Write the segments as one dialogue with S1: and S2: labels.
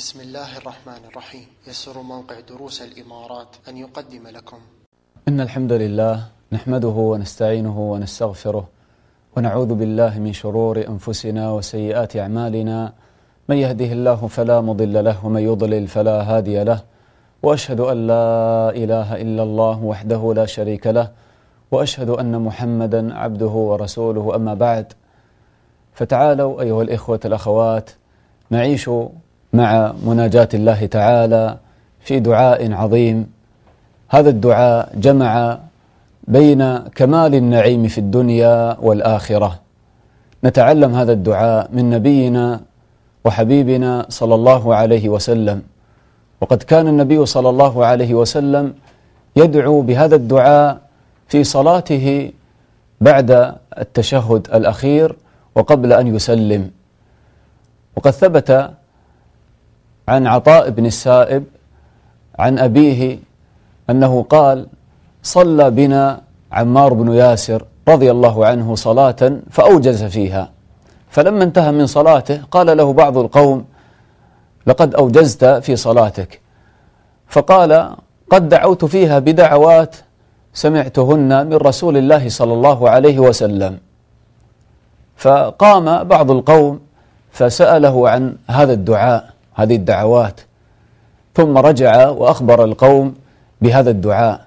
S1: بسم الله الرحمن الرحيم. يسر موقع دروس الإمارات أن يقدم لكم.
S2: إن الحمد لله نحمده ونستعينه ونستغفره ونعوذ بالله من شرور أنفسنا وسيئات أعمالنا. من يهده الله فلا مضل له ومن يضلل فلا هادي له. وأشهد أن لا إله إلا الله وحده لا شريك له. وأشهد أن محمدا عبده ورسوله. أما بعد فتعالوا أيها الإخوة الأخوات نعيش مع مناجاة الله تعالى في دعاء عظيم. هذا الدعاء جمع بين كمال النعيم في الدنيا والآخرة. نتعلم هذا الدعاء من نبينا وحبيبنا صلى الله عليه وسلم. وقد كان النبي صلى الله عليه وسلم يدعو بهذا الدعاء في صلاته بعد التشهد الأخير وقبل أن يسلم. وقد ثبت عن عطاء بن السائب عن أبيه أنه قال صلى بنا عمار بن ياسر رضي الله عنه صلاة فأوجز فيها. فلما انتهى من صلاته قال له بعض القوم لقد أوجزت في صلاتك فقال قد دعوت فيها بدعوات سمعتهن من رسول الله صلى الله عليه وسلم فقام بعض القوم فسأله عن هذا الدعاء. هذه الدعوات. ثم رجع وأخبر القوم بهذا الدعاء.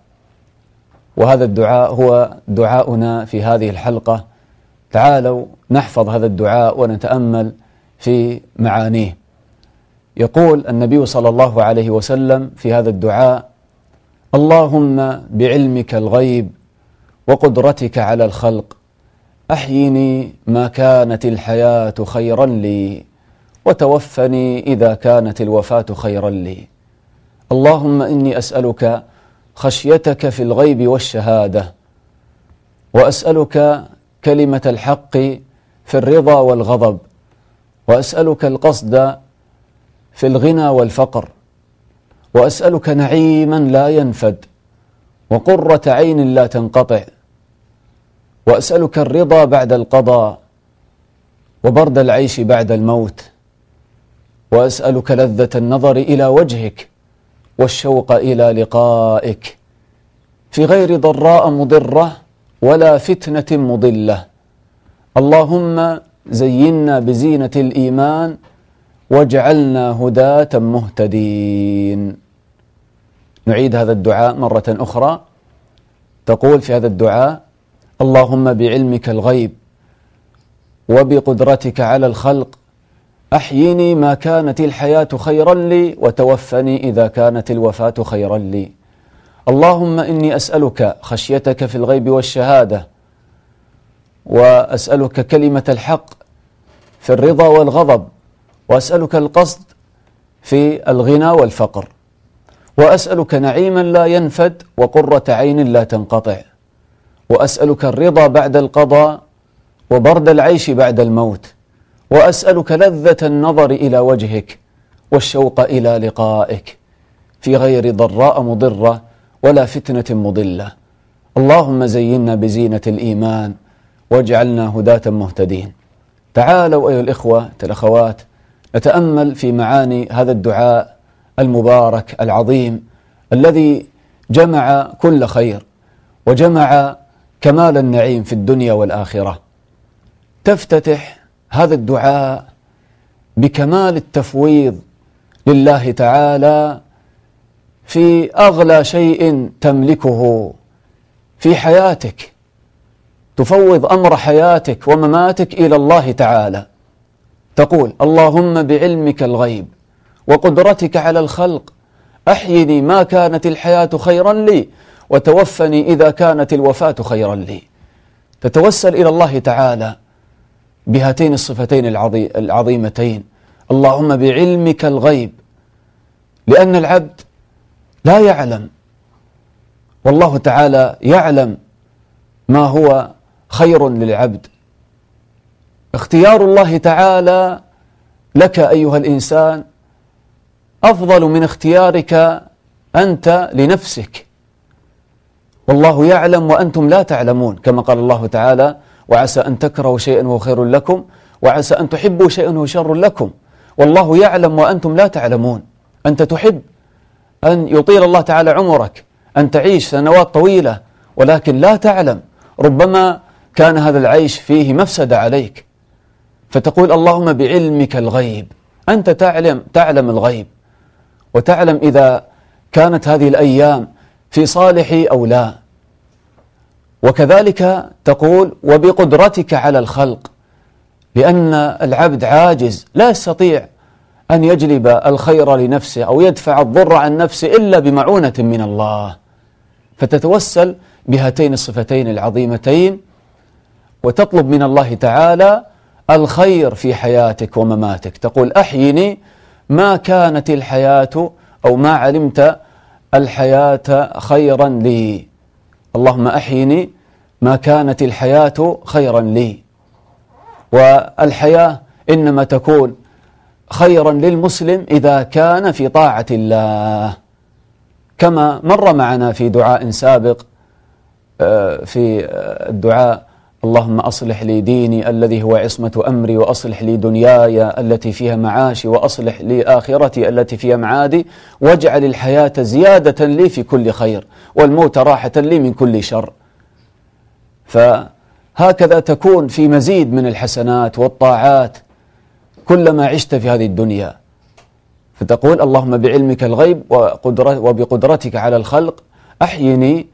S2: وهذا الدعاء هو دعاؤنا في هذه الحلقة. تعالوا نحفظ هذا الدعاء ونتأمل في معانيه. يقول النبي صلى الله عليه وسلم في هذا الدعاء اللهم بعلمك الغيب وقدرتك على الخلق أحيني ما كانت الحياة خيرا لي. وتوفني إذا كانت الوفاة خيرا لي. اللهم إني أسألك خشيتك في الغيب والشهادة وأسألك كلمة الحق في الرضا والغضب وأسألك القصد في الغنى والفقر وأسألك نعيما لا ينفد وقرة عين لا تنقطع وأسألك الرضا بعد القضاء وبرد العيش بعد الموت. وأسألك لذة النظر إلى وجهك والشوق إلى لقائك. في غير ضراء مضرة ولا فتنة مضلة. اللهم زينا بزينة الإيمان واجعلنا هداة مهتدين. نعيد هذا الدعاء مرة أخرى. تقول في هذا الدعاء اللهم بعلمك الغيب وبقدرتك على الخلق أحيني ما كانت الحياة خيرا لي وتوفني إذا كانت الوفاة خيرا لي. اللهم إني أسألك خشيتك في الغيب والشهادة وأسألك كلمة الحق في الرضا والغضب وأسألك القصد في الغنى والفقر وأسألك نعيما لا ينفد وقرة عين لا تنقطع وأسألك الرضا بعد القضاء وبرد العيش بعد الموت. وأسألك لذة النظر إلى وجهك والشوق إلى لقائك. في غير ضراء مضرة ولا فتنة مضلة. اللهم زينا بزينة الإيمان واجعلنا هداة مهتدين. تعالوا أيها الإخوة الأخوات نتأمل في معاني هذا الدعاء المبارك العظيم الذي جمع كل خير وجمع كمال النعيم في الدنيا والآخرة. تفتتح هذا الدعاء بكمال التفويض لله تعالى في أغلى شيء تملكه في حياتك. تفوض أمر حياتك ومماتك إلى الله تعالى. تقول اللهم بعلمك الغيب وقدرتك على الخلق أحيني ما كانت الحياة خيرا لي وتوفني إذا كانت الوفاة خيرا لي. تتوسل إلى الله تعالى بهاتين الصفتين العظيمتين. اللهم بعلمك الغيب لأن العبد لا يعلم. والله تعالى يعلم ما هو خير للعبد. اختيار الله تعالى لك أيها الإنسان أفضل من اختيارك أنت لنفسك. والله يعلم وأنتم لا تعلمون كما قال الله تعالى وعسى أن تكرهوا شيئا وهو خير لكم وعسى أن تحبوا شيئا وهو شر لكم. والله يعلم وأنتم لا تعلمون. أنت تحب أن يطيل الله تعالى عمرك أن تعيش سنوات طويلة ولكن لا تعلم. ربما كان هذا العيش فيه مفسدة عليك. فتقول اللهم بعلمك الغيب. أنت تعلم تعلم الغيب. وتعلم إذا كانت هذه الأيام في صالحي أو لا. وكذلك تقول وبقدرتك على الخلق لأن العبد عاجز لا يستطيع أن يجلب الخير لنفسه أو يدفع الضر عن نفسه إلا بمعونة من الله. فتتوسل بهاتين الصفتين العظيمتين وتطلب من الله تعالى الخير في حياتك ومماتك. تقول أحيني ما كانت الحياة أو ما علمت الحياة خيرا لي. اللهم أحيني ما كانت الحياة خيرا لي. والحياة إنما تكون خيرا للمسلم إذا كان في طاعة الله. كما مر معنا في دعاء سابق آه، في الدعاء اللهم أصلح لي ديني الذي هو عصمة أمري وأصلح لي دنياي التي فيها معاشي وأصلح لي آخرتي التي فيها معادي واجعل الحياة زيادة لي في كل خير والموت راحة لي من كل شر. فهكذا تكون في مزيد من الحسنات والطاعات كلما عشت في هذه الدنيا. فتقول اللهم بعلمك الغيب وبقدرتك على الخلق أحيني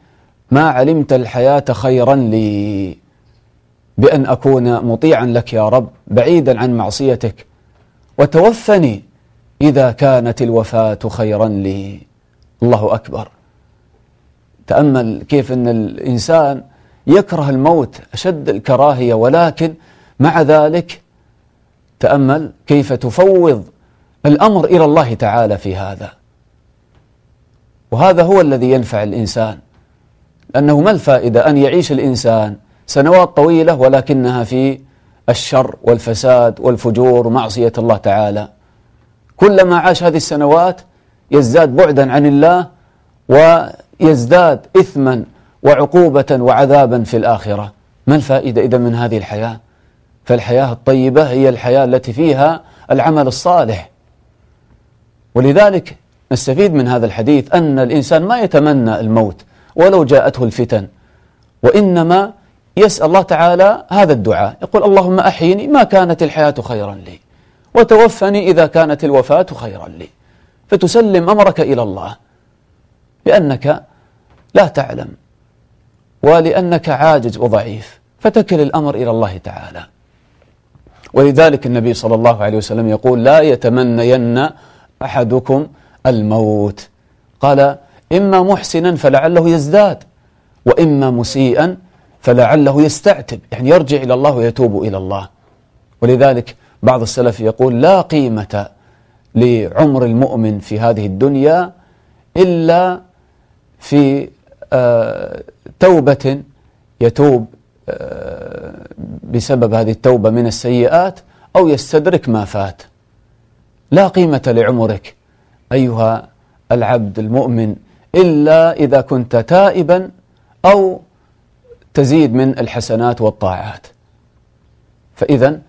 S2: ما علمت الحياة خيرا لي. بأن أكون مطيعا لك يا رب بعيدا عن معصيتك. وتوفني إذا كانت الوفاة خيرا لي. الله أكبر. تأمل كيف أن الإنسان يكره الموت أشد الكراهية. ولكن مع ذلك تأمل كيف تفوض الأمر إلى الله تعالى في هذا. وهذا هو الذي ينفع الإنسان. لأنه ما الفائدة أن يعيش الإنسان سنوات طويلة ولكنها في الشر والفساد والفجور ومعصية الله تعالى. كلما عاش هذه السنوات يزداد بعدا عن الله ويزداد إثما وعقوبة وعذابا في الآخرة. ما الفائدة إذا من هذه الحياة؟ فالحياة الطيبة هي الحياة التي فيها العمل الصالح. ولذلك نستفيد من هذا الحديث أن الإنسان ما يتمنى الموت ولو جاءته الفتن وإنما يسأل الله تعالى هذا الدعاء. يقول اللهم أحيني ما كانت الحياة خيرا لي وتوفني إذا كانت الوفاة خيرا لي. فتسلم أمرك إلى الله لأنك لا تعلم ولأنك عاجز وضعيف فتكل الأمر إلى الله تعالى. ولذلك النبي صلى الله عليه وسلم يقول لا يتمنين أحدكم الموت. قال إما محسنا فلعله يزداد وإما مسيئا فلعله يستعتب يعني يرجع إلى الله ويتوب إلى الله. ولذلك بعض السلف يقول لا قيمة لعمر المؤمن في هذه الدنيا إلا في آه، توبة يتوب آه، بسبب هذه التوبة من السيئات أو يستدرك ما فات. لا قيمة لعمرك أيها العبد المؤمن إلا إذا كنت تائبا أو تزيد من الحسنات والطاعات. فإذا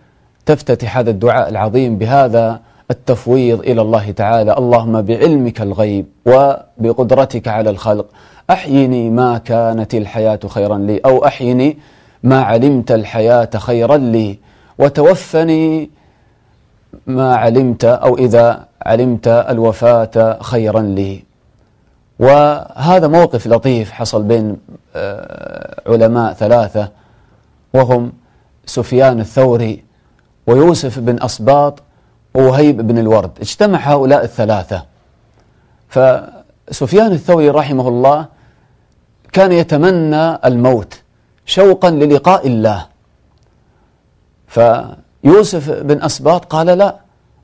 S2: تفتتح هذا الدعاء العظيم بهذا التفويض إلى الله تعالى. اللهم بعلمك الغيب وبقدرتك على الخلق. أحيني ما كانت الحياة خيرا لي أو أحيني ما علمت الحياة خيرا لي. وتوفني ما علمت أو إذا علمت الوفاة خيرا لي. وهذا موقف لطيف حصل بين آه، علماء ثلاثة وهم سفيان الثوري ويوسف بن أصباط ووهيب بن الورد. اجتمع هؤلاء الثلاثة. فسفيان الثوري رحمه الله كان يتمنى الموت شوقا للقاء الله. فيوسف بن أسباط قال لا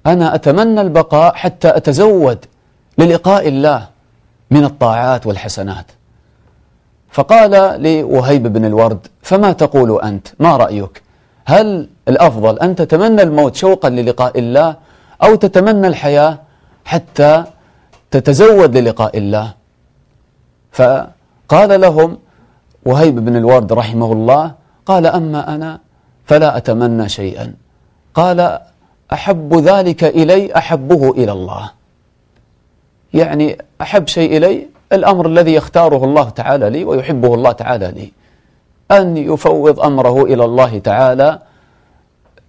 S2: أنا أتمنى البقاء حتى أتزود للقاء الله. من الطاعات والحسنات. فقال لوهيب بن الورد فما تقول أنت؟ ما رأيك؟ هل الأفضل أن تتمنى الموت شوقا للقاء الله أو تتمنى الحياة حتى تتزود للقاء الله؟ فقال لهم وهيب بن الورد رحمه الله قال أما أنا فلا أتمنى شيئا. قال أحب ذلك إلي أحبه إلى الله. يعني أحب شيء إلي الأمر الذي يختاره الله تعالى لي ويحبه الله تعالى لي. أن يفوض أمره إلى الله تعالى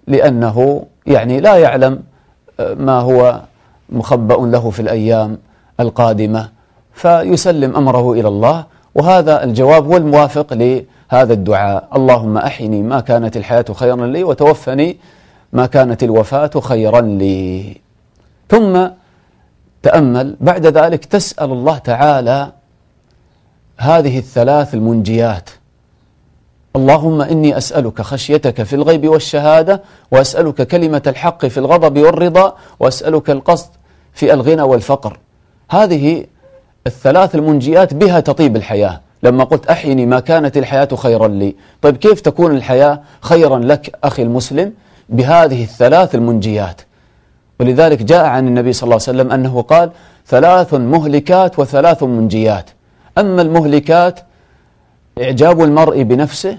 S2: لأنه يعني لا يعلم ما هو مخبأ له في الأيام القادمة فيسلم أمره إلى الله. وهذا الجواب هو الموافق لهذا الدعاء. اللهم أحيني ما كانت الحياة خيرا لي وتوفني ما كانت الوفاة خيرا لي. ثم تأمل. بعد ذلك تسأل الله تعالى هذه الثلاث المنجيات. اللهم إني أسألك خشيتك في الغيب والشهادة وأسألك كلمة الحق في الغضب والرضا وأسألك القصد في الغنى والفقر. هذه الثلاث المنجيات بها تطيب الحياة. لما قلت أحيني ما كانت الحياة خيرا لي. طيب كيف تكون الحياة خيرا لك أخي المسلم؟ بهذه الثلاث المنجيات. ولذلك جاء عن النبي صلى الله عليه وسلم أنه قال ثلاث مهلكات وثلاث منجيات. أما المهلكات إعجاب المرء بنفسه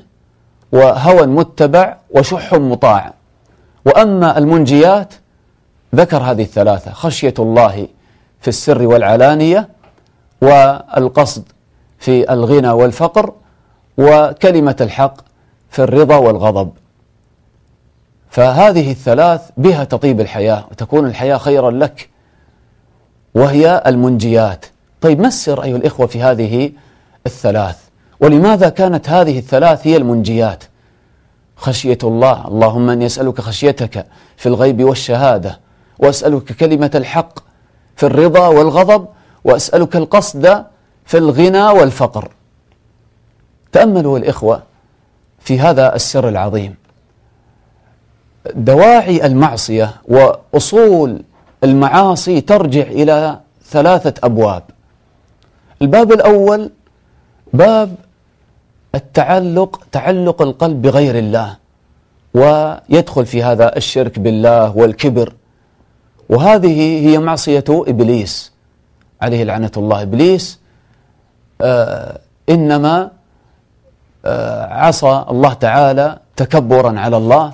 S2: وهوى متبع وشح مطاع. وأما المنجيات ذكر هذه الثلاثة خشية الله في السر والعلانية والقصد في الغنى والفقر وكلمة الحق في الرضا والغضب. فهذه الثلاث بها تطيب الحياة وتكون الحياة خيرا لك وهي المنجيات. طيب ما السر أيها الإخوة في هذه الثلاث؟ ولماذا كانت هذه الثلاث هي المنجيات؟ خشية الله اللهم أن يسألك خشيتك في الغيب والشهادة وأسألك كلمة الحق في الرضا والغضب وأسألك القصد في الغنى والفقر. تأملوا الإخوة في هذا السر العظيم. دواعي المعصية وأصول المعاصي ترجع إلى ثلاثة أبواب. الباب الأول باب التعلق تعلق القلب بغير الله ويدخل في هذا الشرك بالله والكبر. وهذه هي معصية إبليس عليه لعنة الله. إبليس آه إنما آه عصى الله تعالى تكبرا على الله.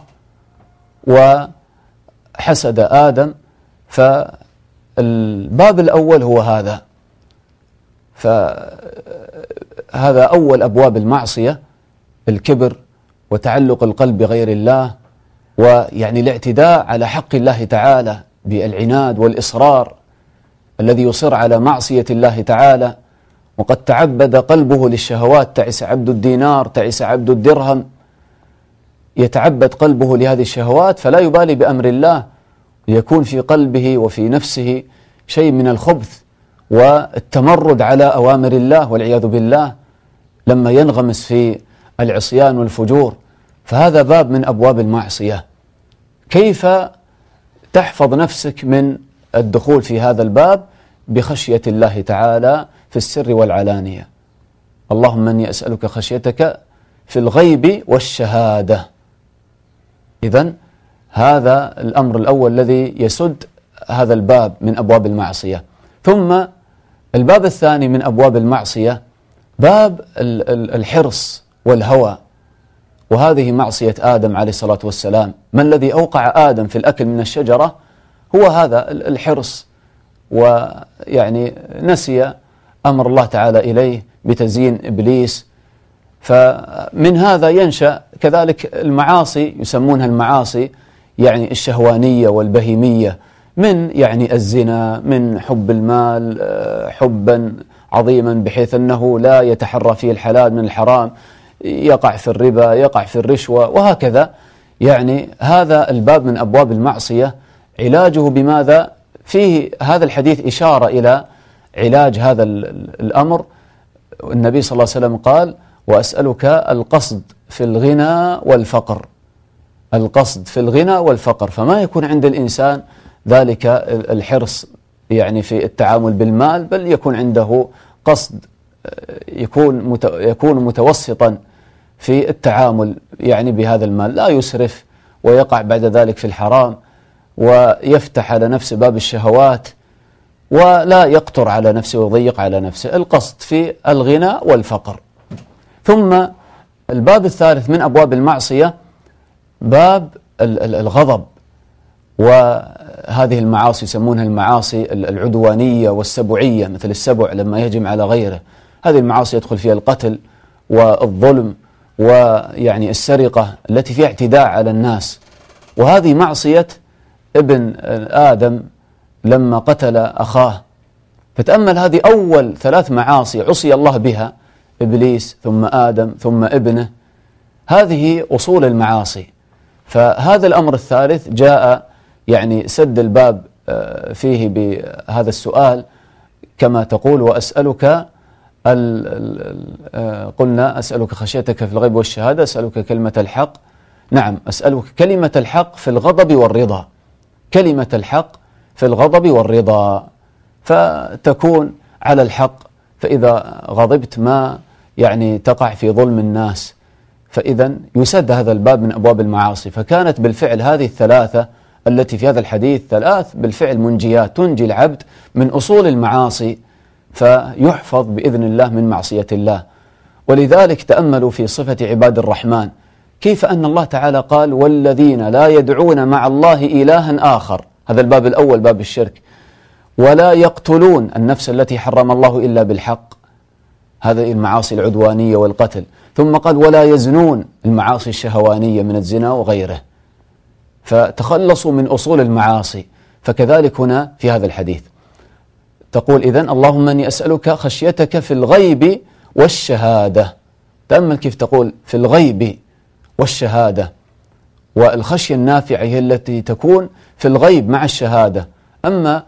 S2: وحسد آدم فالباب الأول هو هذا. فهذا أول أبواب المعصية الكبر وتعلق القلب بغير الله ويعني الاعتداء على حق الله تعالى بالعناد والإصرار الذي يصر على معصية الله تعالى. وقد تعبد قلبه للشهوات تعس عبد الدينار تعس عبد الدرهم يتعبد قلبه لهذه الشهوات فلا يبالي بأمر الله ليكون في قلبه وفي نفسه شيء من الخبث والتمرد على أوامر الله والعياذ بالله. لما ينغمس في العصيان والفجور فهذا باب من أبواب المعصية. كيف تحفظ نفسك من الدخول في هذا الباب؟ بخشية الله تعالى في السر والعلانية. اللهم أني أسألك خشيتك في الغيب والشهادة. إذا هذا الأمر الأول الذي يسد هذا الباب من أبواب المعصية. ثم الباب الثاني من أبواب المعصية باب الحرص والهوى. وهذه معصية آدم عليه الصلاة والسلام. ما الذي أوقع آدم في الأكل من الشجرة؟ هو هذا الحرص. ويعني نسي أمر الله تعالى إليه بتزيين إبليس فمن هذا ينشأ كذلك المعاصي يسمونها المعاصي يعني الشهوانية والبهيمية من يعني الزنا من حب المال آه، حبا عظيما بحيث أنه لا يتحرى فيه الحلال من الحرام يقع في الربا يقع في الرشوة وهكذا. يعني هذا الباب من أبواب المعصية. علاجه بماذا؟ فيه هذا الحديث إشارة إلى علاج هذا الأمر. النبي صلى الله عليه وسلم قال وأسألك القصد في الغنى والفقر. القصد في الغنى والفقر. فما يكون عند الإنسان ذلك الحرص يعني في التعامل بالمال بل يكون عنده قصد يكون يكون متوسطا في التعامل يعني بهذا المال. لا يسرف ويقع بعد ذلك في الحرام ويفتح على نفسه باب الشهوات ولا يقطر على نفسه ويضيق على نفسه. القصد في الغنى والفقر. ثم الباب الثالث من أبواب المعصية باب الغضب. وهذه المعاصي يسمونها المعاصي العدوانية والسبعية مثل السبع لما يهجم على غيره. هذه المعاصي يدخل فيها القتل والظلم ويعني السرقة التي فيها اعتداء على الناس. وهذه معصية ابن آدم لما قتل أخاه. فتأمل هذه أول ثلاث معاصي عصي الله بها. إبليس ثم آدم ثم ابنه. هذه أصول المعاصي. فهذا الأمر الثالث جاء يعني سد الباب آه، فيه بهذا السؤال. كما تقول وأسألك آه، قلنا أسألك خشيتك في الغيب والشهادة أسألك كلمة الحق. نعم أسألك كلمة الحق في الغضب والرضا. كلمة الحق في الغضب والرضا. فتكون على الحق. فإذا غضبت ما يعني تقع في ظلم الناس. فإذا يسد هذا الباب من أبواب المعاصي. فكانت بالفعل هذه الثلاثة التي في هذا الحديث ثلاث بالفعل منجيات. تنجي العبد من أصول المعاصي فيحفظ بإذن الله من معصية الله. ولذلك تأملوا في صفة عباد الرحمن كيف أن الله تعالى قال والذين لا يدعون مع الله إلها آخر. هذا الباب الأول باب الشرك. ولا يقتلون النفس التي حرم الله إلا بالحق. هذه المعاصي العدوانية والقتل. ثم قال ولا يزنون المعاصي الشهوانية من الزنا وغيره. فتخلصوا من أصول المعاصي. فكذلك هنا في هذا الحديث. تقول إذن اللهم أني أسألك خشيتك في الغيب والشهادة. تأمل كيف تقول في الغيب والشهادة. والخشية النافعة هي التي تكون في الغيب مع الشهادة. أما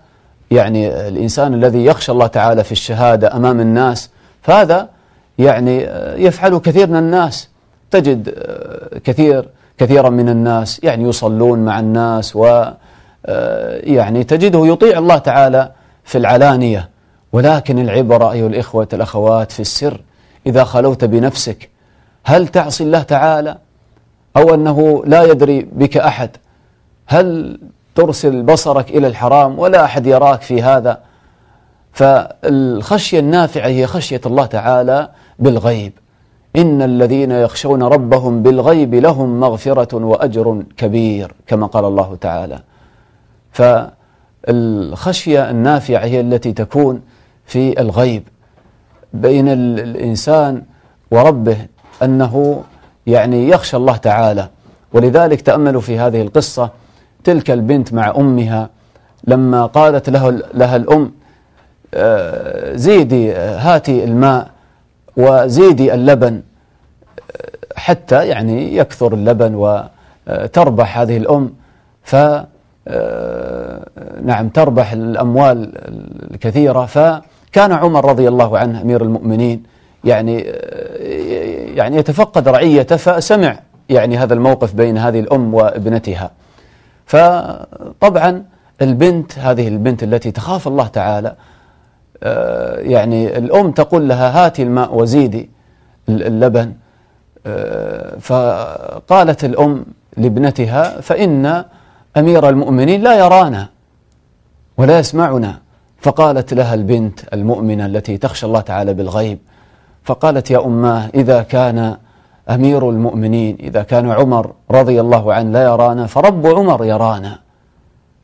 S2: يعني الإنسان الذي يخشى الله تعالى في الشهادة أمام الناس فهذا يعني يفعل كثير من الناس. تجد كثير كثيرا من الناس يعني يصلون مع الناس و يعني تجده يطيع الله تعالى في العلانية. ولكن العبرة أيها الإخوة الأخوات في السر إذا خلوت بنفسك هل تعصي الله تعالى؟ أو أنه لا يدري بك أحد هل ترسل بصرك إلى الحرام؟ ولا أحد يراك في هذا. فالخشية النافعة هي خشية الله تعالى بالغيب. إن الذين يخشون ربهم بالغيب لهم مغفرة وأجر كبير كما قال الله تعالى. فالخشية النافعة هي التي تكون في الغيب. بين الإنسان وربه أنه يعني يخشى الله تعالى. ولذلك تأملوا في هذه القصة تلك البنت مع أمها لما قالت له لها الأم زيدي آه، هاتي الماء وزيدي اللبن آه، حتى يعني يكثر اللبن وتربح هذه الأم. ف نعم تربح الأموال الكثيرة. فكان عمر رضي الله عنه أمير المؤمنين يعني يعني يتفقد رعيته فسمع يعني هذا الموقف بين هذه الأم وابنتها. فطبعا البنت هذه البنت التي تخاف الله تعالى آه، يعني الأم تقول لها هاتي الماء وزيدي اللبن. آه، فقالت الأم لابنتها فإن أمير المؤمنين لا يرانا ولا يسمعنا. فقالت لها البنت المؤمنة التي تخشى الله تعالى بالغيب فقالت يا أماه إذا كان أمير المؤمنين إذا كان عمر رضي الله عنه لا يرانا فرب عمر يرانا.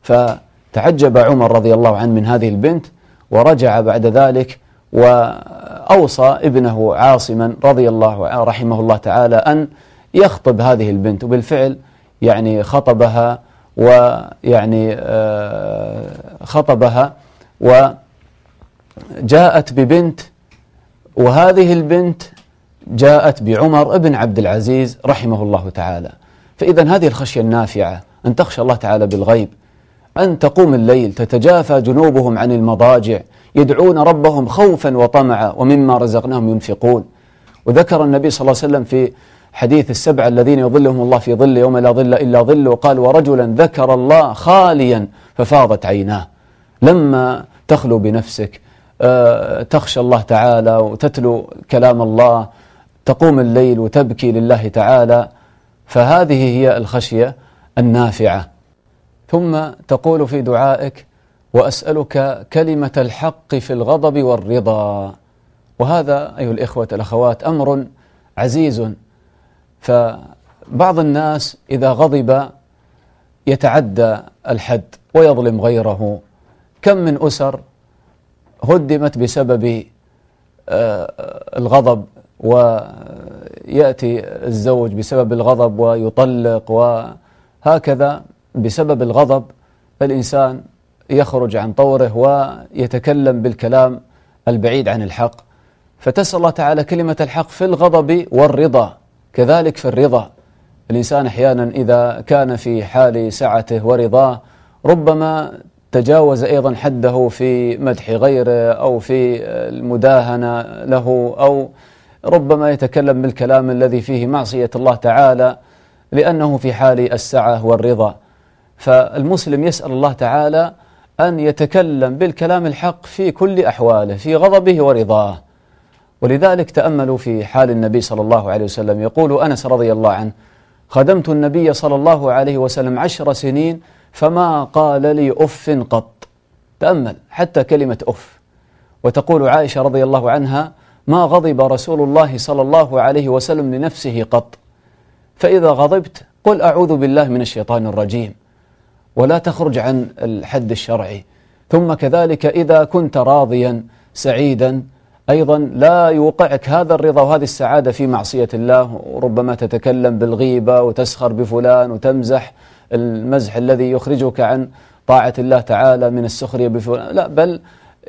S2: فتعجب عمر رضي الله عنه من هذه البنت ورجع بعد ذلك وأوصى ابنه عاصما رضي الله رحمه الله تعالى أن يخطب هذه البنت. وبالفعل يعني خطبها ويعني آه، خطبها وجاءت ببنت وهذه البنت جاءت بعمر ابن عبد العزيز رحمه الله تعالى. فإذا هذه الخشية النافعة أن تخشى الله تعالى بالغيب أن تقوم الليل تتجافى جنوبهم عن المضاجع يدعون ربهم خوفا وطمعا ومما رزقناهم ينفقون. وذكر النبي صلى الله عليه وسلم في حديث السبعة الذين يظلهم الله في ظل يوم لا ظل إلا ظله قال ورجلا ذكر الله خاليا ففاضت عيناه. لما تخلو بنفسك آه، تخشى الله تعالى وتتلو كلام الله تقوم الليل وتبكي لله تعالى فهذه هي الخشية النافعة. ثم تقول في دعائك وأسألك كلمة الحق في الغضب والرضا. وهذا أيها الإخوة الأخوات أمر عزيز. فبعض الناس إذا غضب يتعدى الحد ويظلم غيره. كم من أسر هدمت بسبب آه، الغضب؟ ويأتي الزوج بسبب الغضب ويطلق وهكذا. بسبب الغضب الإنسان يخرج عن طوره ويتكلم بالكلام البعيد عن الحق. فتسأل الله تعالى كلمة الحق في الغضب والرضا كذلك في الرضا. الإنسان أحيانا إذا كان في حال سعته ورضاه ربما تجاوز أيضا حده في مدح غيره أو في المداهنة له أو ربما يتكلم بالكلام الذي فيه معصية الله تعالى لأنه في حال السعة والرضا. فالمسلم يسأل الله تعالى أن يتكلم بالكلام الحق في كل أحواله في غضبه ورضاه. ولذلك تأملوا في حال النبي صلى الله عليه وسلم يقول أنس رضي الله عنه خدمت النبي صلى الله عليه وسلم عشر سنين فما قال لي أف قط. تأمل حتى كلمة أف. وتقول عائشة رضي الله عنها ما غضب رسول الله صلى الله عليه وسلم لنفسه قط. فإذا غضبت قل أعوذ بالله من الشيطان الرجيم. ولا تخرج عن الحد الشرعي. ثم كذلك إذا كنت راضيا سعيدا أيضا لا يوقعك هذا الرضا وهذه السعادة في معصية الله. ربما تتكلم بالغيبة وتسخر بفلان وتمزح المزح الذي يخرجك عن طاعة الله تعالى من السخرية بفلان. لا بل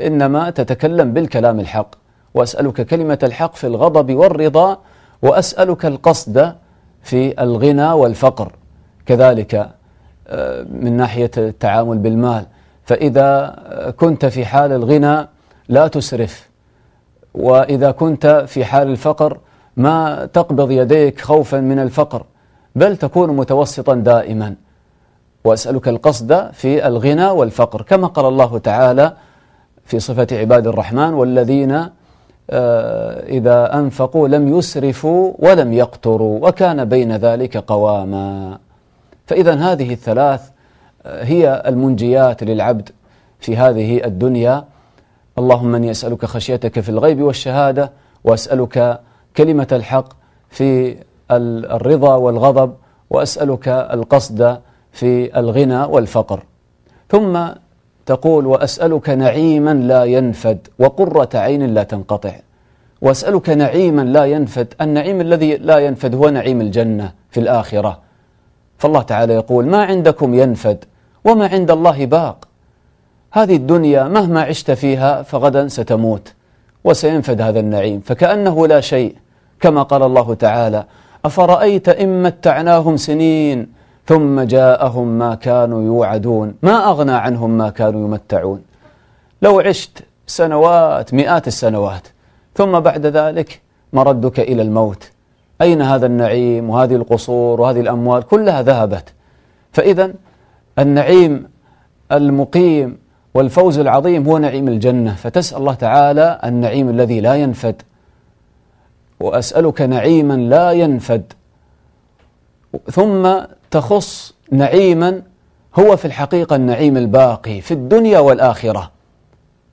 S2: إنما تتكلم بالكلام الحق. وأسألك كلمة الحق في الغضب والرضا وأسألك القصد في الغنى والفقر. كذلك من ناحية التعامل بالمال. فإذا كنت في حال الغنى لا تسرف وإذا كنت في حال الفقر ما تقبض يديك خوفا من الفقر بل تكون متوسطا دائما. وأسألك القصد في الغنى والفقر. كما قال الله تعالى في صفة عباد الرحمن والذين آه، إذا أنفقوا لم يسرفوا ولم يقتروا وكان بين ذلك قواما. فإذا هذه الثلاث آه، هي المنجيات للعبد في هذه الدنيا. اللهم إني أسألك خشيتك في الغيب والشهادة وأسألك كلمة الحق في الرضا والغضب وأسألك القصد في الغنى والفقر. ثم تقول وأسألك نعيما لا ينفد وقرة عين لا تنقطع. وأسألك نعيما لا ينفد النعيم الذي لا ينفد هو نعيم الجنة في الآخرة. فالله تعالى يقول ما عندكم ينفد وما عند الله باق. هذه الدنيا مهما عشت فيها فغدا ستموت وسينفد هذا النعيم. فكأنه لا شيء كما قال الله تعالى أفرأيت إن متعناهم سنين ثم جاءهم ما كانوا يوعدون. ما أغنى عنهم ما كانوا يمتعون. لو عشت سنوات مئات السنوات ثم بعد ذلك مردك إلى الموت. أين هذا النعيم وهذه القصور وهذه الأموال؟ كلها ذهبت. فإذا النعيم المقيم والفوز العظيم هو نعيم الجنة. فتسأل الله تعالى النعيم الذي لا ينفد. وأسألك نعيما لا ينفد. ثم تخص نعيما هو في الحقيقة النعيم الباقي في الدنيا والآخرة.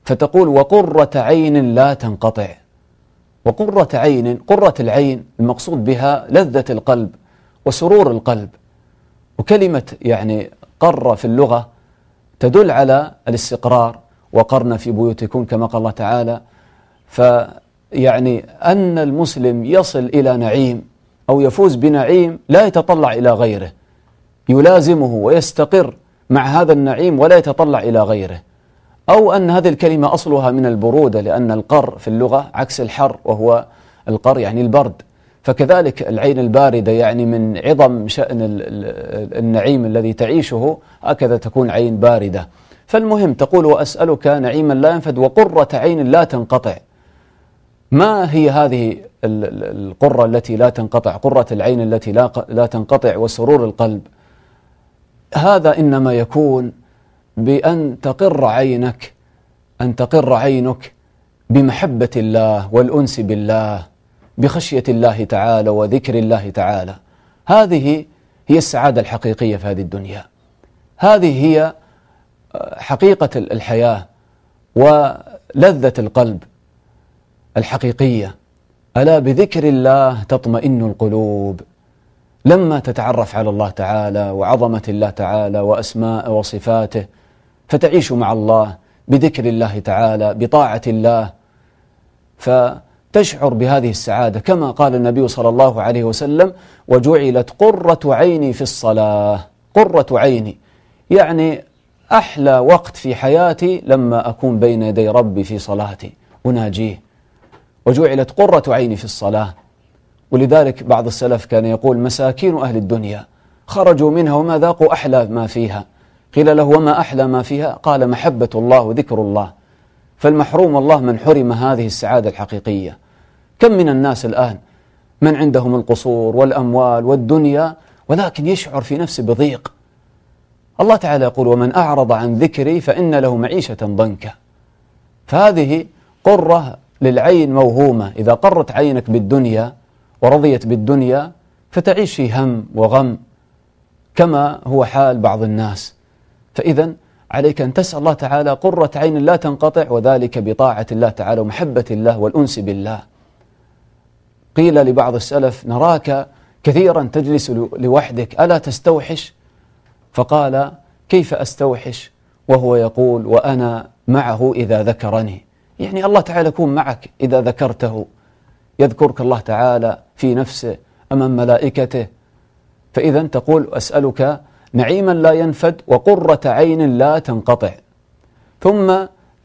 S2: فتقول وقرة عين لا تنقطع. وقرة عين قرة العين المقصود بها لذة القلب وسرور القلب. وكلمة يعني قر في اللغة تدل على الاستقرار وقرن في بيوتكم كما قال الله تعالى. فيعني أن المسلم يصل إلى نعيم أو يفوز بنعيم لا يتطلع إلى غيره. يلازمه ويستقر مع هذا النعيم ولا يتطلع إلى غيره. أو أن هذه الكلمة أصلها من البرودة لأن القر في اللغة عكس الحر وهو القر يعني البرد. فكذلك العين الباردة يعني من عظم شأن النعيم الذي تعيشه هكذا تكون عين باردة. فالمهم تقول وأسألك نعيما لا ينفد وقرة عين لا تنقطع. ما هي هذه القرة التي لا تنقطع؟ قرة العين التي لا, لا تنقطع وسرور القلب. هذا إنما يكون بأن تقر عينك أن تقر عينك بمحبة الله والأنس بالله بخشية الله تعالى وذكر الله تعالى. هذه هي السعادة الحقيقية في هذه الدنيا. هذه هي آه، حقيقة الحياة ولذة القلب الحقيقية. ألا بذكر الله تطمئن القلوب. لما تتعرف على الله تعالى وعظمة الله تعالى وأسماء وصفاته فتعيش مع الله بذكر الله تعالى بطاعة الله. فتشعر بهذه السعادة كما قال النبي صلى الله عليه وسلم وجعلت قرة عيني في الصلاة. قرة عيني. يعني أحلى وقت في حياتي لما أكون بين يدي ربي في صلاتي أناجيه. وجعلت قرة عيني في الصلاة. ولذلك بعض السلف كان يقول مساكين أهل الدنيا خرجوا منها وما ذاقوا أحلى ما فيها. قيل له وما أحلى ما فيها؟ قال محبة الله وذكر الله. فالمحروم الله من حرم هذه السعادة الحقيقية. كم من الناس الآن من عندهم القصور والأموال والدنيا ولكن يشعر في نفسه بضيق. الله تعالى يقول ومن أعرض عن ذكري فإن له معيشة ضنكا فهذه قرة للعين موهومة. إذا قرت عينك بالدنيا ورضيت بالدنيا فتعيش في هم وغم كما هو حال بعض الناس. فإذا عليك أن تسأل الله تعالى قرة عين لا تنقطع وذلك بطاعة الله تعالى ومحبة الله والأنس بالله. قيل لبعض السلف نراك كثيرا تجلس لوحدك ألا تستوحش؟ فقال كيف أستوحش؟ وهو يقول وأنا معه إذا ذكرني. يعني الله تعالى يكون معك إذا ذكرته. يذكرك الله تعالى في نفسه أمام ملائكته. فإذا تقول أسألك نعيما لا ينفد وقرة عين لا تنقطع. ثم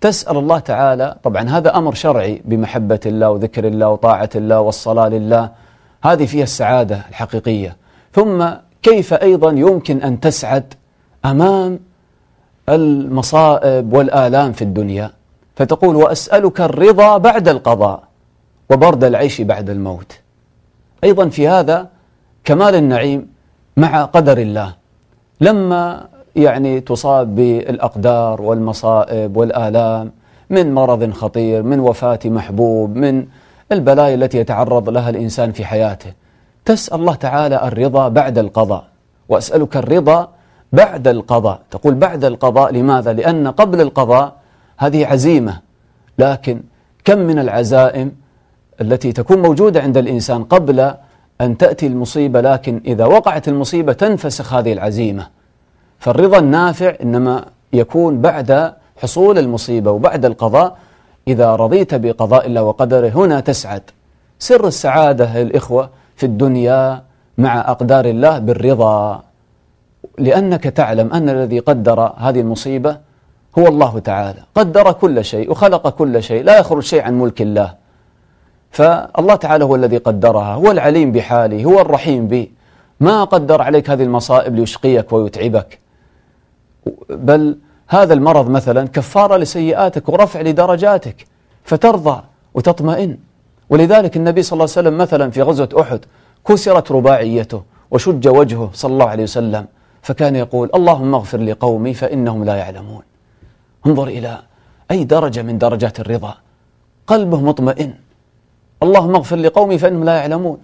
S2: تسأل الله تعالى طبعا هذا أمر شرعي بمحبة الله وذكر الله وطاعة الله والصلاة لله. هذه فيها السعادة الحقيقية. ثم كيف أيضا يمكن أن تسعد أمام المصائب والآلام في الدنيا؟ فتقول وأسألك الرضا بعد القضاء وبرد العيش بعد الموت. أيضا في هذا كمال النعيم مع قدر الله. لما يعني تصاب بالأقدار والمصائب والآلام من مرض خطير من وفاة محبوب من البلايا التي يتعرض لها الإنسان في حياته تسأل الله تعالى الرضا بعد القضاء. وأسألك الرضا بعد القضاء. تقول بعد القضاء لماذا؟ لأن قبل القضاء هذه عزيمة. لكن كم من العزائم التي تكون موجودة عند الإنسان قبل أن تأتي المصيبة لكن إذا وقعت المصيبة تنفسخ هذه العزيمة. فالرضا النافع إنما يكون بعد حصول المصيبة وبعد القضاء. إذا رضيت بقضاء الله وقدره هنا تسعد. سر السعادة الإخوة في الدنيا مع أقدار الله بالرضا. لأنك تعلم أن الذي قدر هذه المصيبة هو الله تعالى. قدر كل شيء وخلق كل شيء. لا يخرج شيء عن ملك الله. فالله تعالى هو الذي قدرها هو العليم بحالي هو الرحيم بي ما قدر عليك هذه المصائب ليشقيك ويتعبك. بل هذا المرض مثلا كفارة لسيئاتك ورفع لدرجاتك فترضى وتطمئن. ولذلك النبي صلى الله عليه وسلم مثلا في غزوة أحد كسرت رباعيته وشج وجهه صلى الله عليه وسلم فكان يقول اللهم اغفر لقومي فإنهم لا يعلمون انظر إلى أي درجة من درجات الرضا. قلبه مطمئن. اللهم اغفر لقومي فإنهم لا يعلمون.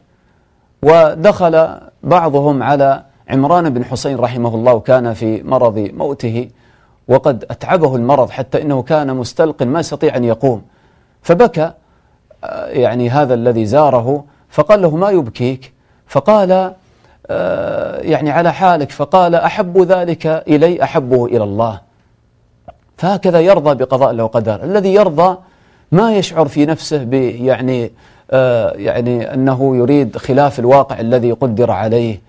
S2: ودخل بعضهم على عمران بن حسين رحمه الله كان في مرض موته وقد أتعبه المرض حتى إنه كان مستلق ما يستطيع أن يقوم. فبكى آه، يعني هذا الذي زاره فقال له ما يبكيك؟ فقال آه، يعني على حالك فقال أحب ذلك إلي أحبه إلى الله. فهكذا يرضى بقضاء الله وقدر الذي يرضى ما يشعر في نفسه يعني آه يعني أنه يريد خلاف الواقع الذي قدر عليه.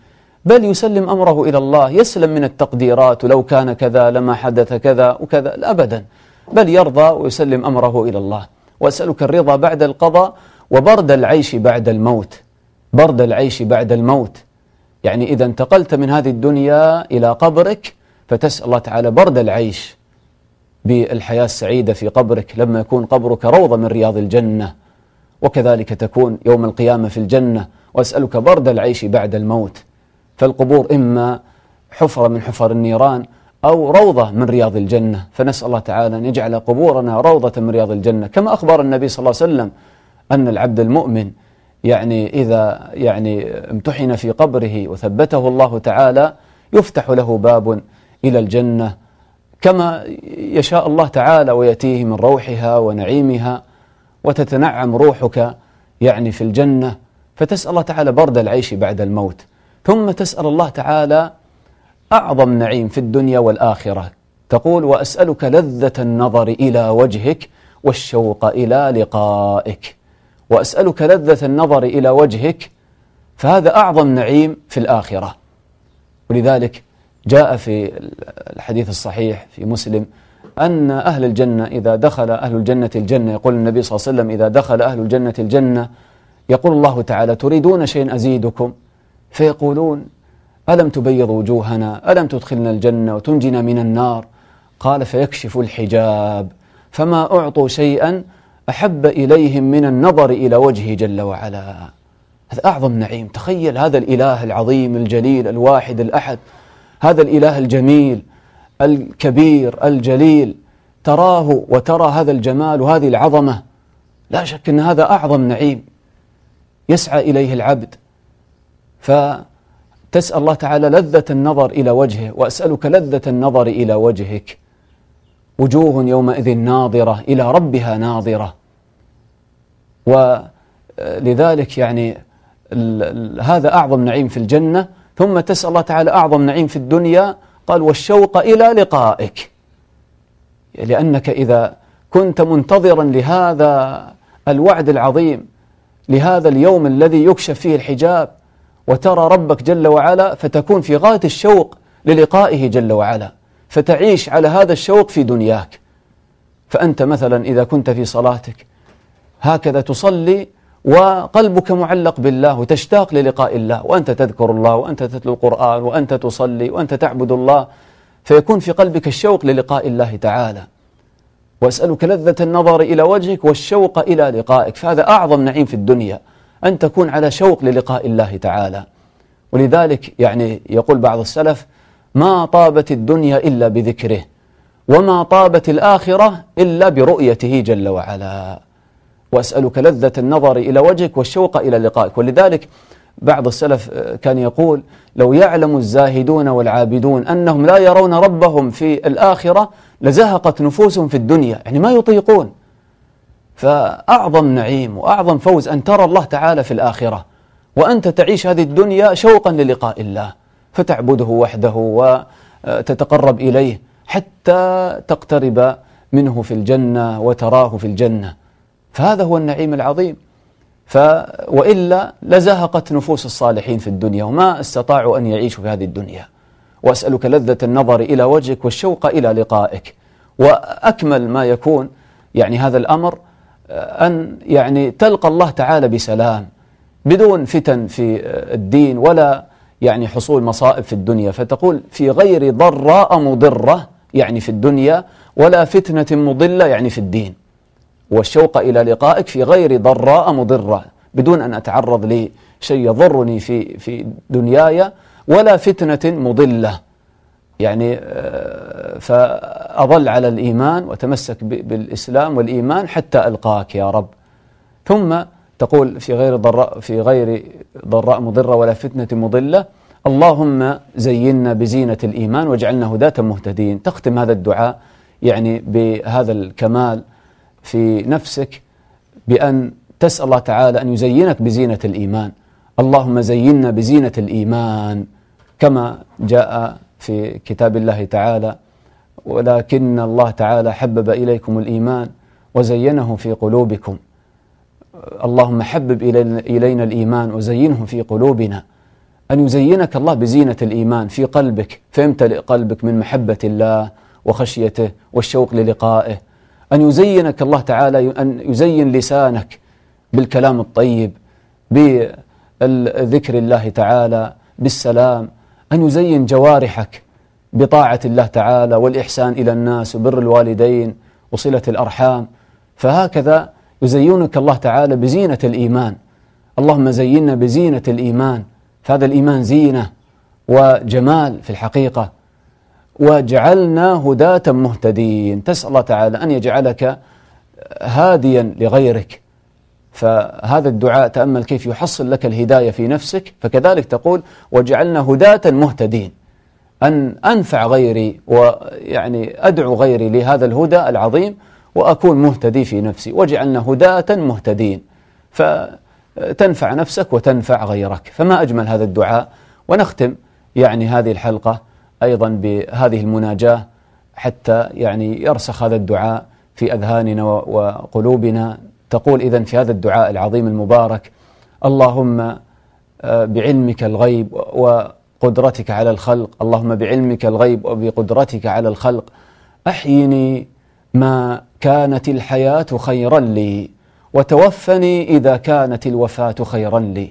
S2: بل يسلم أمره إلى الله يسلم من التقديرات ولو كان كذا لما حدث كذا وكذا. أبدا. بل يرضى ويسلم أمره إلى الله. وأسألك الرضا بعد القضاء وبرد العيش بعد الموت. برد العيش بعد الموت. يعني إذا انتقلت من هذه الدنيا إلى قبرك فتسأل الله تعالى برد العيش. بالحياة السعيدة في قبرك لما يكون قبرك روضة من رياض الجنة. وكذلك تكون يوم القيامة في الجنة. وأسألك برد العيش بعد الموت. فالقبور إما حفرة من حفر النيران أو روضة من رياض الجنة. فنسأل الله تعالى أن يجعل قبورنا روضة من رياض الجنة. كما أخبر النبي صلى الله عليه وسلم أن العبد المؤمن يعني إذا يعني امتحن في قبره وثبته الله تعالى يفتح له باب إلى الجنة. كما يشاء الله تعالى ويأتيه من روحها ونعيمها وتتنعم روحك يعني في الجنة فتسأل الله تعالى برد العيش بعد الموت. ثم تسأل الله تعالى أعظم نعيم في الدنيا والآخرة. تقول وأسألك لذة النظر إلى وجهك والشوق إلى لقائك. وأسألك لذة النظر إلى وجهك فهذا أعظم نعيم في الآخرة. ولذلك جاء في الحديث الصحيح في مسلم أن أهل الجنة إذا دخل أهل الجنة الجنة يقول النبي صلى الله عليه وسلم إذا دخل أهل الجنة الجنة يقول الله تعالى تريدون شيء أزيدكم؟ فيقولون ألم تبيض وجوهنا؟ ألم تدخلنا الجنة وتنجنا من النار؟ قال فيكشف الحجاب فما أعطوا شيئا أحب إليهم من النظر إلى وجهه جل وعلا. هذا أعظم نعيم. تخيل هذا الإله العظيم الجليل الواحد الأحد. هذا الإله الجميل الكبير الجليل تراه وترى هذا الجمال وهذه العظمة. لا شك أن هذا أعظم نعيم يسعى إليه العبد. فتسأل الله تعالى لذة النظر إلى وجهه وأسألك لذة النظر إلى وجهك. وجوه يومئذ ناظرة إلى ربها ناظرة. ولذلك يعني هذا أعظم نعيم في الجنة ثم تسأل الله تعالى أعظم نعيم في الدنيا قال والشوق إلى لقائك. لأنك إذا كنت منتظرا لهذا الوعد العظيم لهذا اليوم الذي يكشف فيه الحجاب وترى ربك جل وعلا فتكون في غاية الشوق للقائه جل وعلا فتعيش على هذا الشوق في دنياك. فأنت مثلا إذا كنت في صلاتك هكذا تصلي وقلبك معلق بالله وتشتاق للقاء الله وأنت تذكر الله وأنت تتلو القرآن وأنت تصلي وأنت تعبد الله فيكون في قلبك الشوق للقاء الله تعالى. وأسألك لذة النظر إلى وجهك والشوق إلى لقائك فهذا أعظم نعيم في الدنيا أن تكون على شوق للقاء الله تعالى. ولذلك يعني يقول بعض السلف ما طابت الدنيا إلا بذكره وما طابت الآخرة إلا برؤيته جل وعلا. وأسألك لذة النظر إلى وجهك والشوق إلى لقائك. ولذلك بعض السلف كان يقول لو يعلم الزاهدون والعابدون أنهم لا يرون ربهم في الآخرة لزهقت نفوسهم في الدنيا يعني ما يطيقون. فأعظم نعيم وأعظم فوز أن ترى الله تعالى في الآخرة وأنت تعيش هذه الدنيا شوقا للقاء الله فتعبده وحده وتتقرب إليه حتى تقترب منه في الجنة وتراه في الجنة. فهذا هو النعيم العظيم. ف وإلا لزهقت نفوس الصالحين في الدنيا وما استطاعوا أن يعيشوا في هذه الدنيا. وأسألك لذة النظر إلى وجهك والشوق إلى لقائك. وأكمل ما يكون يعني هذا الأمر أن يعني تلقى الله تعالى بسلام بدون فتن في الدين ولا يعني حصول مصائب في الدنيا. فتقول في غير ضراء مضرة يعني في الدنيا ولا فتنة مضلة يعني في الدين. والشوق إلى لقائك في غير ضراء مضرة. بدون أن أتعرض لشيء يضرني في في دنياي ولا فتنة مضلة. يعني آه، فأظل على الإيمان وتمسك بالإسلام والإيمان حتى ألقاك يا رب. ثم تقول في غير ضراء في غير ضراء مضرة ولا فتنة مضلة اللهم زينا بزينة الإيمان واجعلنا هداة مهتدين. تختم هذا الدعاء يعني بهذا الكمال في نفسك بأن تسأل الله تعالى أن يزينك بزينة الإيمان. اللهم زينا بزينة الإيمان كما جاء في كتاب الله تعالى ولكن الله تعالى حبب إليكم الإيمان وزينه في قلوبكم. اللهم حبب إلينا الإيمان وزينه في قلوبنا. أن يزينك الله بزينة الإيمان في قلبك. فيمتلئ قلبك من محبة الله وخشيته والشوق للقائه. أن يزينك الله تعالى أن يزين لسانك بالكلام الطيب بذكر الله تعالى بالسلام أن يزين جوارحك بطاعة الله تعالى والإحسان إلى الناس وبر الوالدين وصلة الأرحام. فهكذا يزينك الله تعالى بزينة الإيمان. اللهم زينا بزينة الإيمان. فهذا الإيمان زينة وجمال في الحقيقة. وجعلنا هداة مهتدين. تسأل الله تعالى أن يجعلك هاديا لغيرك. فهذا الدعاء تأمل كيف يحصل لك الهداية في نفسك. فكذلك تقول وجعلنا هداة مهتدين. أن أنفع غيري ويعني أدعو غيري لهذا الهدى العظيم وأكون مهتدي في نفسي. وجعلنا هداة مهتدين. فتنفع نفسك وتنفع غيرك. فما أجمل هذا الدعاء. ونختم يعني هذه الحلقة أيضا بهذه المناجاة حتى يعني يرسخ هذا الدعاء في أذهاننا وقلوبنا. تقول إذن في هذا الدعاء العظيم المبارك اللهم آه، بعلمك الغيب وقدرتك على الخلق. اللهم بعلمك الغيب وبقدرتك على الخلق. أحيني ما كانت الحياة خيرا لي وتوفني إذا كانت الوفاة خيرا لي.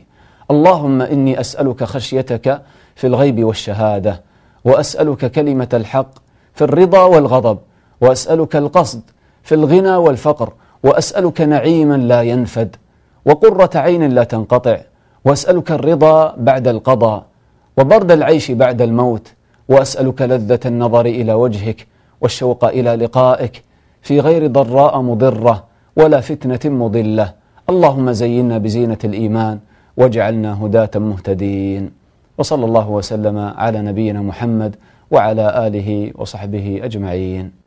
S2: اللهم إني أسألك خشيتك في الغيب والشهادة. وأسألك كلمة الحق في الرضا والغضب وأسألك القصد في الغنى والفقر وأسألك نعيما لا ينفد وقرة عين لا تنقطع وأسألك الرضا بعد القضاء وبرد العيش بعد الموت وأسألك لذة النظر إلى وجهك والشوق إلى لقائك في غير ضراء مضرة ولا فتنة مضلة. اللهم زينا بزينة الإيمان واجعلنا هداة مهتدين. وصلى الله وسلم على نبينا محمد وعلى آله وصحبه أجمعين.